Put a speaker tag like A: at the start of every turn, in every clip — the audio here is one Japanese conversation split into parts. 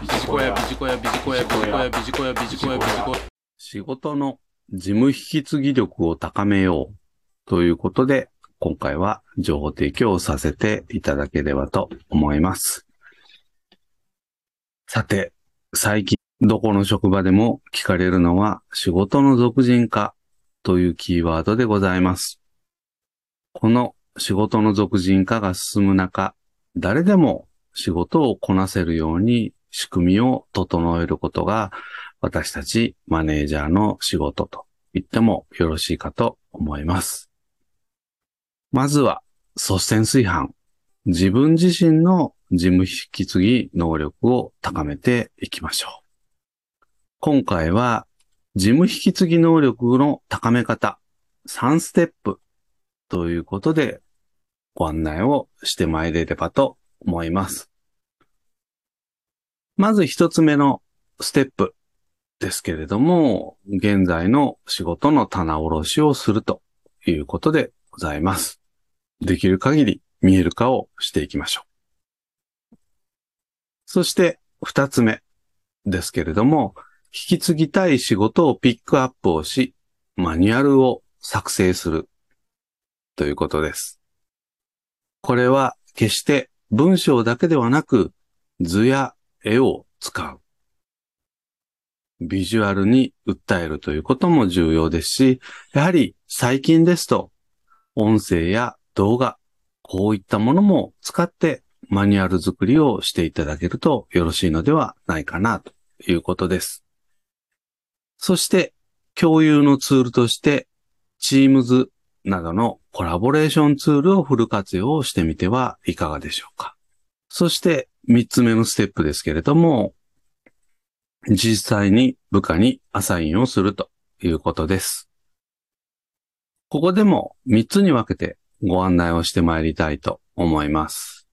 A: ビジコヤ、ビジコヤ、ビジコヤ、ビジコヤ、ビジコヤ、ビジコヤ、ビジコヤ。
B: 仕事の事務引き継ぎ力を高めようということで、今回は情報提供をさせていただければと思います。さて、最近どこの職場でも聞かれるのは仕事の俗人化というキーワードでございます。この仕事の俗人化が進む中、誰でも仕事をこなせるように仕組みを整えることが私たちマネージャーの仕事と言ってもよろしいかと思います。まずは率先炊飯。自分自身の事務引き継ぎ能力を高めていきましょう。今回は事務引き継ぎ能力の高め方3ステップということでご案内をしてまいれればと思います。まず一つ目のステップですけれども、現在の仕事の棚卸しをするということでございます。できる限り見える化をしていきましょう。そして二つ目ですけれども、引き継ぎたい仕事をピックアップをし、マニュアルを作成するということです。これは決して文章だけではなく図や絵を使う。ビジュアルに訴えるということも重要ですし、やはり最近ですと音声や動画、こういったものも使ってマニュアル作りをしていただけるとよろしいのではないかなということです。そして共有のツールとして Teams などのコラボレーションツールをフル活用してみてはいかがでしょうか。そして三つ目のステップですけれども、実際に部下にアサインをするということです。ここでも三つに分けてご案内をしてまいりたいと思います。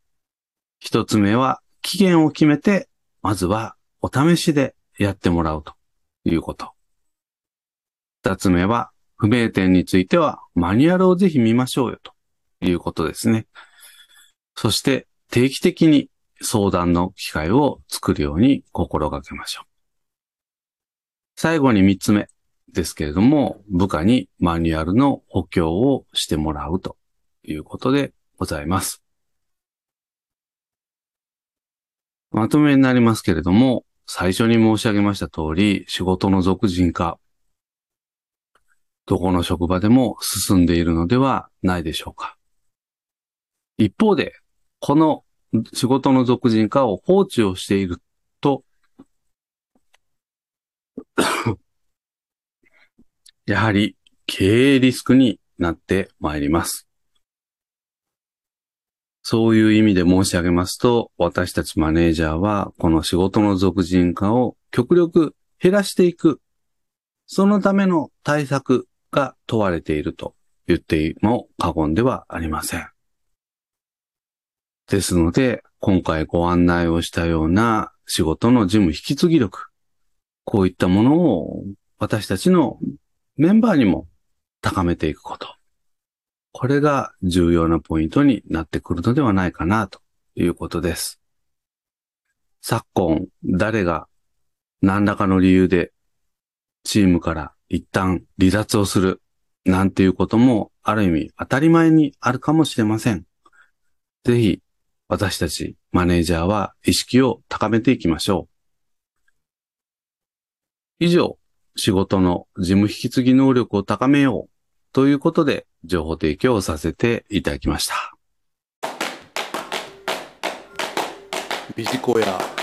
B: 一つ目は期限を決めて、まずはお試しでやってもらうということ。二つ目は不明点についてはマニュアルをぜひ見ましょうよということですね。そして定期的に相談の機会を作るように心がけましょう。最後に三つ目ですけれども、部下にマニュアルの補強をしてもらうということでございます。まとめになりますけれども、最初に申し上げました通り、仕事の俗人化、どこの職場でも進んでいるのではないでしょうか。一方で、この仕事の俗人化を放置をしていると、やはり経営リスクになってまいります。そういう意味で申し上げますと、私たちマネージャーは、この仕事の俗人化を極力減らしていく、そのための対策が問われていると言っても過言ではありません。ですので、今回ご案内をしたような仕事の事務引き継ぎ力、こういったものを私たちのメンバーにも高めていくこと。これが重要なポイントになってくるのではないかなということです。昨今、誰が何らかの理由でチームから一旦離脱をするなんていうこともある意味当たり前にあるかもしれません。ぜひ私たちマネージャーは意識を高めていきましょう。以上、仕事の事務引き継ぎ能力を高めようということで情報提供をさせていただきました。
A: ビジコヤ。